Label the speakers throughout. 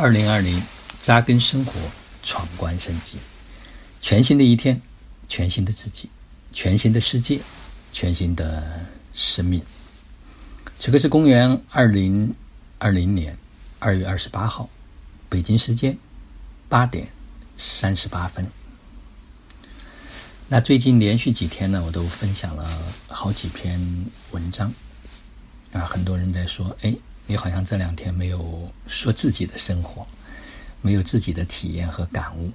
Speaker 1: 二零二零，扎根生活，闯关升级，全新的一天，全新的自己，全新的世界，全新的生命。此刻是公元二零二零年二月二十八号，北京时间八点三十八分。那最近连续几天呢，我都分享了好几篇文章，啊，很多人在说，哎。你好像这两天没有说自己的生活，没有自己的体验和感悟。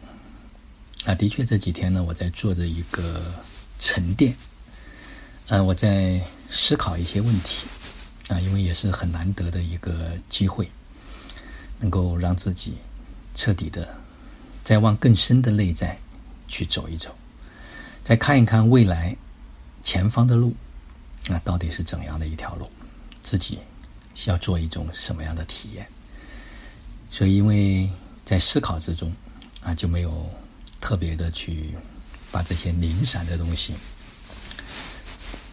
Speaker 1: 啊，的确这几天呢，我在做着一个沉淀，嗯，我在思考一些问题，啊，因为也是很难得的一个机会，能够让自己彻底的再往更深的内在去走一走，再看一看未来前方的路，那到底是怎样的一条路，自己。需要做一种什么样的体验？所以，因为在思考之中，啊，就没有特别的去把这些零散的东西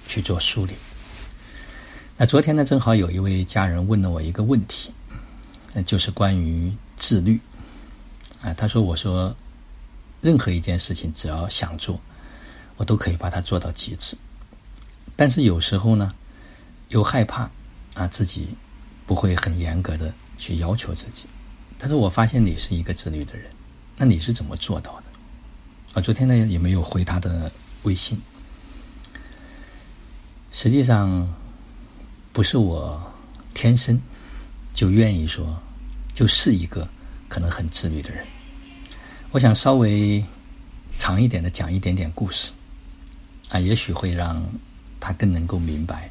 Speaker 1: 去做梳理。那昨天呢，正好有一位家人问了我一个问题，那就是关于自律。啊，他说：“我说，任何一件事情，只要想做，我都可以把它做到极致。但是有时候呢，又害怕。”啊，自己不会很严格的去要求自己。他说：“我发现你是一个自律的人，那你是怎么做到的？”啊，昨天呢也没有回他的微信。实际上，不是我天生就愿意说，就是一个可能很自律的人。我想稍微长一点的讲一点点故事，啊，也许会让他更能够明白。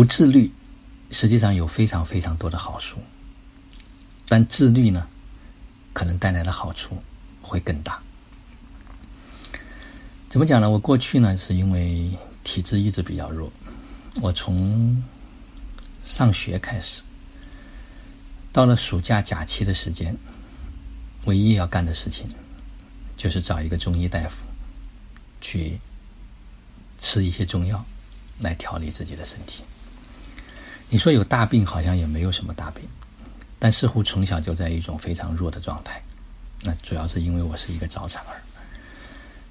Speaker 1: 不自律，实际上有非常非常多的好处，但自律呢，可能带来的好处会更大。怎么讲呢？我过去呢，是因为体质一直比较弱，我从上学开始，到了暑假假期的时间，唯一要干的事情，就是找一个中医大夫，去吃一些中药，来调理自己的身体。你说有大病，好像也没有什么大病，但似乎从小就在一种非常弱的状态。那主要是因为我是一个早产儿，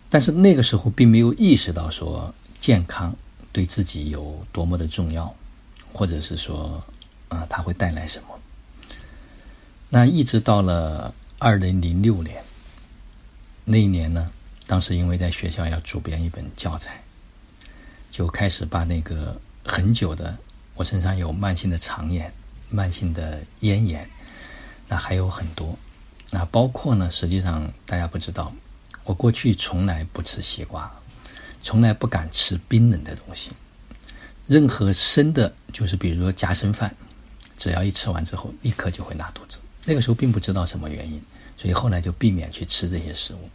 Speaker 1: 但是那个时候并没有意识到说健康对自己有多么的重要，或者是说啊，它会带来什么。那一直到了二零零六年那一年呢，当时因为在学校要主编一本教材，就开始把那个很久的。我身上有慢性的肠炎、慢性的咽炎，那还有很多。那包括呢，实际上大家不知道，我过去从来不吃西瓜，从来不敢吃冰冷的东西。任何生的，就是比如说夹生饭，只要一吃完之后，立刻就会拉肚子。那个时候并不知道什么原因，所以后来就避免去吃这些食物。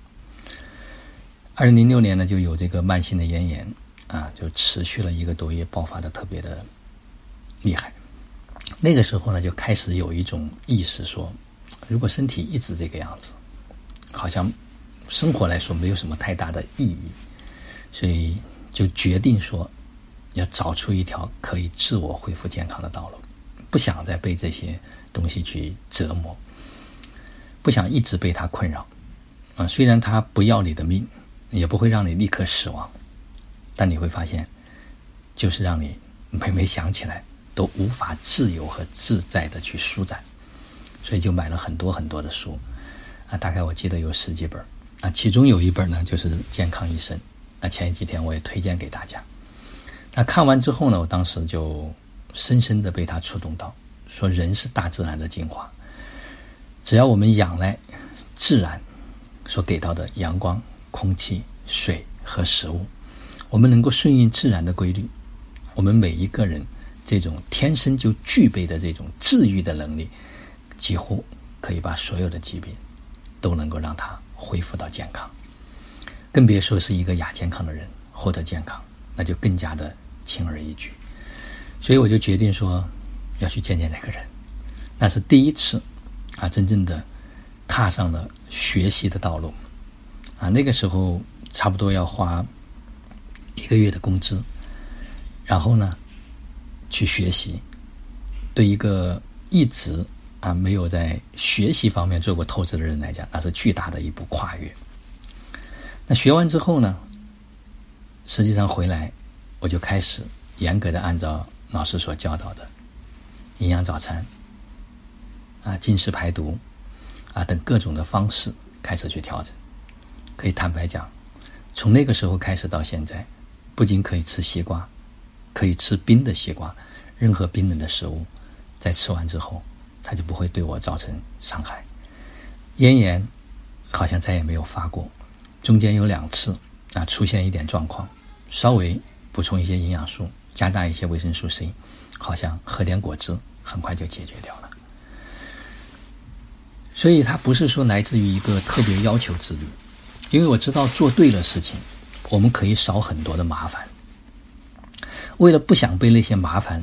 Speaker 1: 二零零六年呢，就有这个慢性的咽炎啊，就持续了一个多月，爆发的特别的。厉害，那个时候呢，就开始有一种意识说，如果身体一直这个样子，好像生活来说没有什么太大的意义，所以就决定说，要找出一条可以自我恢复健康的道路，不想再被这些东西去折磨，不想一直被它困扰，啊，虽然它不要你的命，也不会让你立刻死亡，但你会发现，就是让你每每想起来。都无法自由和自在的去舒展，所以就买了很多很多的书，啊，大概我记得有十几本啊，其中有一本呢就是《健康一生》，啊，前几天我也推荐给大家。那看完之后呢，我当时就深深的被他触动到，说人是大自然的精华，只要我们仰赖自然所给到的阳光、空气、水和食物，我们能够顺应自然的规律，我们每一个人。这种天生就具备的这种治愈的能力，几乎可以把所有的疾病都能够让他恢复到健康，更别说是一个亚健康的人获得健康，那就更加的轻而易举。所以我就决定说要去见见那个人，那是第一次啊，真正的踏上了学习的道路啊。那个时候差不多要花一个月的工资，然后呢？去学习，对一个一直啊，没有在学习方面做过投资的人来讲，那是巨大的一步跨越。那学完之后呢，实际上回来我就开始严格的按照老师所教导的营养早餐啊、进食排毒啊等各种的方式开始去调整。可以坦白讲，从那个时候开始到现在，不仅可以吃西瓜，可以吃冰的西瓜，任何冰冷的食物，在吃完之后。它就不会对我造成伤害。咽炎好像再也没有发过，中间有两次啊出现一点状况，稍微补充一些营养素，加大一些维生素 C，好像喝点果汁很快就解决掉了。所以它不是说来自于一个特别要求自律，因为我知道做对了事情，我们可以少很多的麻烦。为了不想被那些麻烦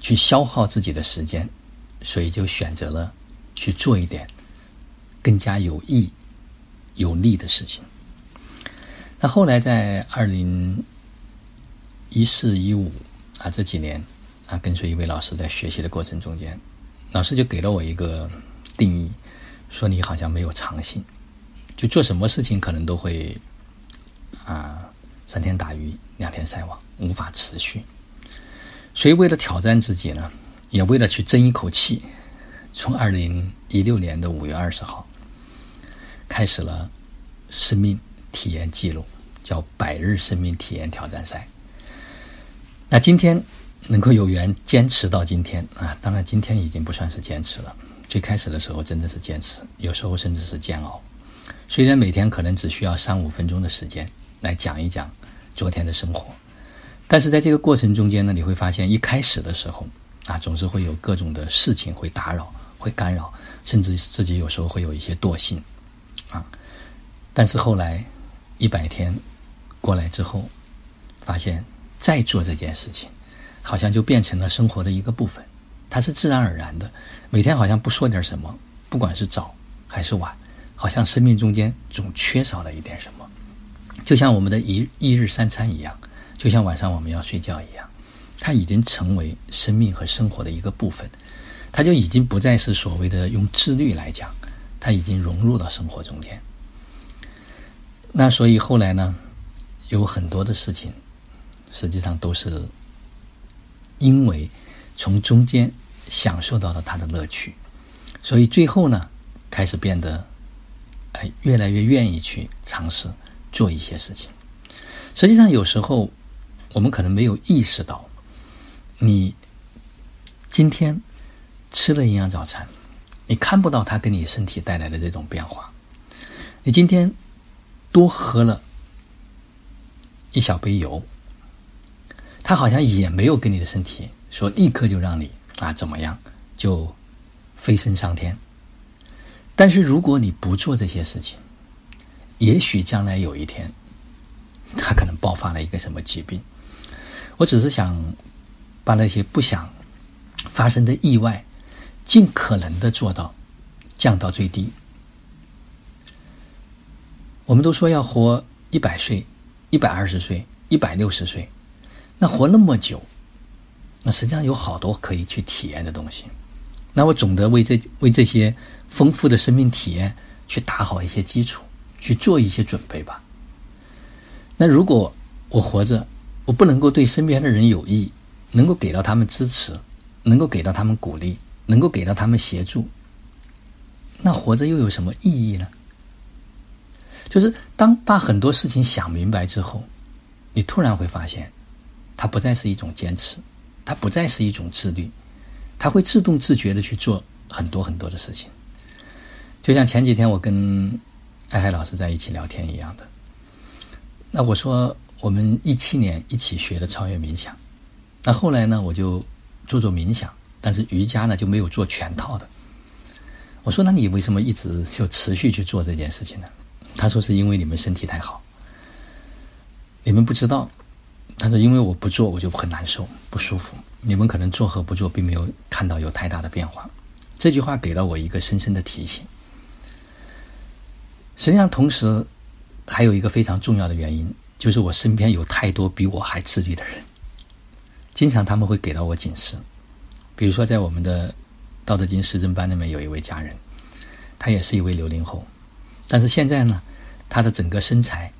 Speaker 1: 去消耗自己的时间。所以就选择了去做一点更加有益、有利的事情。那后来在二零一四一五啊这几年啊，跟随一位老师在学习的过程中间，老师就给了我一个定义，说你好像没有长性，就做什么事情可能都会啊三天打鱼两天晒网，无法持续。所以为了挑战自己呢。也为了去争一口气，从二零一六年的五月二十号开始了生命体验记录，叫“百日生命体验挑战赛”。那今天能够有缘坚持到今天啊，当然今天已经不算是坚持了。最开始的时候真的是坚持，有时候甚至是煎熬。虽然每天可能只需要三五分钟的时间来讲一讲昨天的生活，但是在这个过程中间呢，你会发现一开始的时候。啊，总是会有各种的事情会打扰、会干扰，甚至自己有时候会有一些惰性，啊。但是后来一百天过来之后，发现再做这件事情，好像就变成了生活的一个部分，它是自然而然的。每天好像不说点什么，不管是早还是晚，好像生命中间总缺少了一点什么，就像我们的一一日三餐一样，就像晚上我们要睡觉一样。它已经成为生命和生活的一个部分，它就已经不再是所谓的用自律来讲，它已经融入到生活中间。那所以后来呢，有很多的事情，实际上都是因为从中间享受到了它的乐趣，所以最后呢，开始变得哎越来越愿意去尝试做一些事情。实际上有时候我们可能没有意识到。你今天吃了营养早餐，你看不到它给你身体带来的这种变化。你今天多喝了一小杯油，它好像也没有给你的身体说立刻就让你啊怎么样就飞升上天。但是如果你不做这些事情，也许将来有一天，他可能爆发了一个什么疾病。我只是想。把那些不想发生的意外，尽可能的做到降到最低。我们都说要活一百岁、一百二十岁、一百六十岁，那活那么久，那实际上有好多可以去体验的东西。那我总得为这为这些丰富的生命体验去打好一些基础，去做一些准备吧。那如果我活着，我不能够对身边的人有益。能够给到他们支持，能够给到他们鼓励，能够给到他们协助，那活着又有什么意义呢？就是当把很多事情想明白之后，你突然会发现，它不再是一种坚持，它不再是一种自律，它会自动自觉的去做很多很多的事情。就像前几天我跟艾海老师在一起聊天一样的，那我说我们一七年一起学的超越冥想。那后来呢，我就做做冥想，但是瑜伽呢就没有做全套的。我说：“那你为什么一直就持续去做这件事情呢？”他说：“是因为你们身体太好，你们不知道。”他说：“因为我不做，我就很难受、不舒服。你们可能做和不做，并没有看到有太大的变化。”这句话给了我一个深深的提醒。实际上，同时还有一个非常重要的原因，就是我身边有太多比我还自律的人。经常他们会给到我警示，比如说在我们的道德经师政班里面有一位家人，他也是一位六零后，但是现在呢，他的整个身材、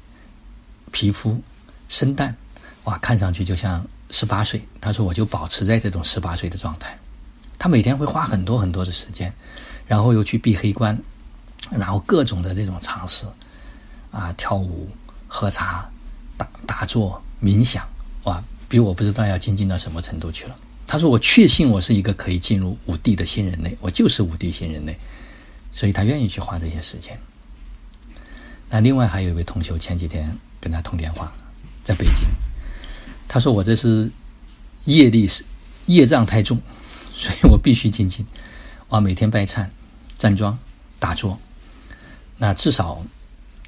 Speaker 1: 皮肤、身段，哇，看上去就像十八岁。他说：“我就保持在这种十八岁的状态。”他每天会花很多很多的时间，然后又去闭黑关，然后各种的这种尝试，啊，跳舞、喝茶、打打坐、冥想，哇，比我不知道要精进到什么程度去了。他说：“我确信我是一个可以进入五 D 的新人类，我就是五 D 新人类，所以他愿意去花这些时间。”那另外还有一位同学，前几天跟他通电话，在北京，他说：“我这是业力是业障太重。”所以我必须精进，哇！每天拜忏、站桩、打坐，那至少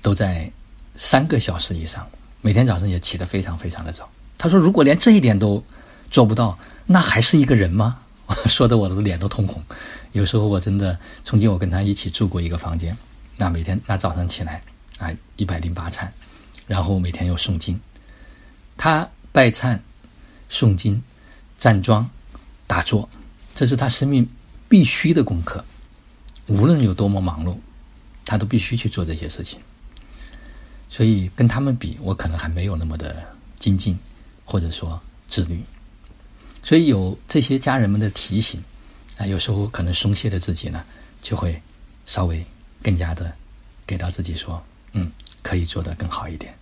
Speaker 1: 都在三个小时以上。每天早上也起得非常非常的早。他说：“如果连这一点都做不到，那还是一个人吗？” 说的我的脸都通红。有时候我真的，曾经我跟他一起住过一个房间，那每天那早上起来啊，一百零八忏，然后每天又诵经。他拜忏、诵经、站桩、打坐。这是他生命必须的功课，无论有多么忙碌，他都必须去做这些事情。所以跟他们比，我可能还没有那么的精进，或者说自律。所以有这些家人们的提醒，啊，有时候可能松懈的自己呢，就会稍微更加的给到自己说，嗯，可以做得更好一点。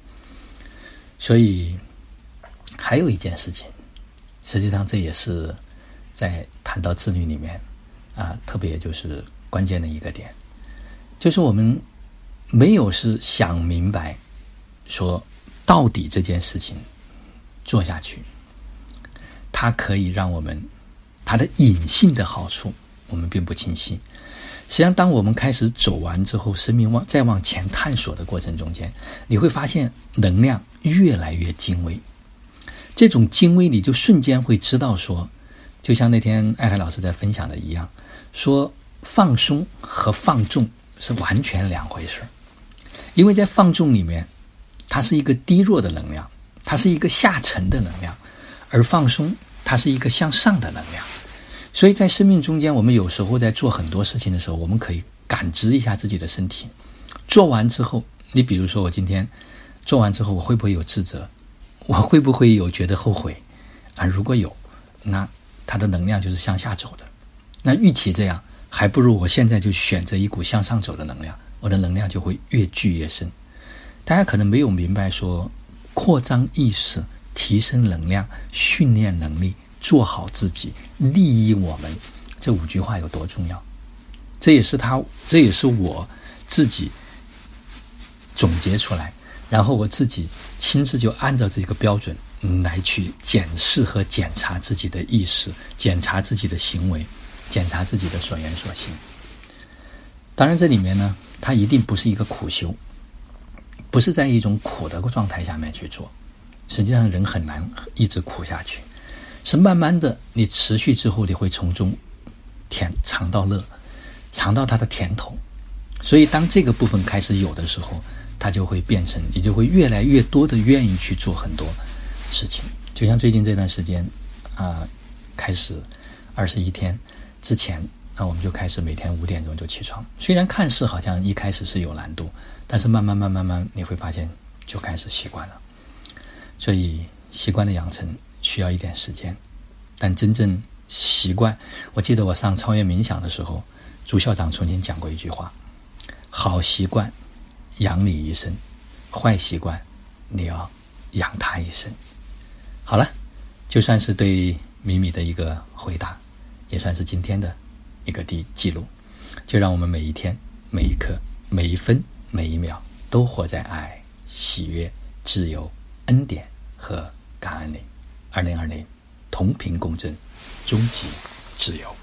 Speaker 1: 所以还有一件事情，实际上这也是。在谈到自律里面，啊，特别就是关键的一个点，就是我们没有是想明白，说到底这件事情做下去，它可以让我们它的隐性的好处，我们并不清晰。实际上，当我们开始走完之后，生命往再往前探索的过程中间，你会发现能量越来越精微。这种精微，你就瞬间会知道说。就像那天艾海老师在分享的一样，说放松和放纵是完全两回事因为在放纵里面，它是一个低弱的能量，它是一个下沉的能量，而放松它是一个向上的能量。所以在生命中间，我们有时候在做很多事情的时候，我们可以感知一下自己的身体。做完之后，你比如说我今天做完之后，我会不会有自责？我会不会有觉得后悔？啊，如果有，那。它的能量就是向下走的，那与其这样，还不如我现在就选择一股向上走的能量，我的能量就会越聚越深。大家可能没有明白说，扩张意识、提升能量、训练能力、做好自己、利益我们这五句话有多重要。这也是他，这也是我自己总结出来，然后我自己亲自就按照这个标准。来去检视和检查自己的意识，检查自己的行为，检查自己的所言所行。当然，这里面呢，它一定不是一个苦修，不是在一种苦的状态下面去做。实际上，人很难一直苦下去，是慢慢的，你持续之后，你会从中甜尝到乐，尝到它的甜头。所以，当这个部分开始有的时候，它就会变成，你就会越来越多的愿意去做很多。事情就像最近这段时间，啊，开始二十一天之前，那我们就开始每天五点钟就起床。虽然看似好像一开始是有难度，但是慢慢慢慢慢，你会发现就开始习惯了。所以习惯的养成需要一点时间，但真正习惯，我记得我上超越冥想的时候，朱校长曾经讲过一句话：好习惯养你一生，坏习惯你要养他一生。好了，就算是对米米的一个回答，也算是今天的一个第记录。就让我们每一天、每一刻、每一分、每一秒，都活在爱、喜悦、自由、恩典和感恩里。二零二零，同频共振，终极自由。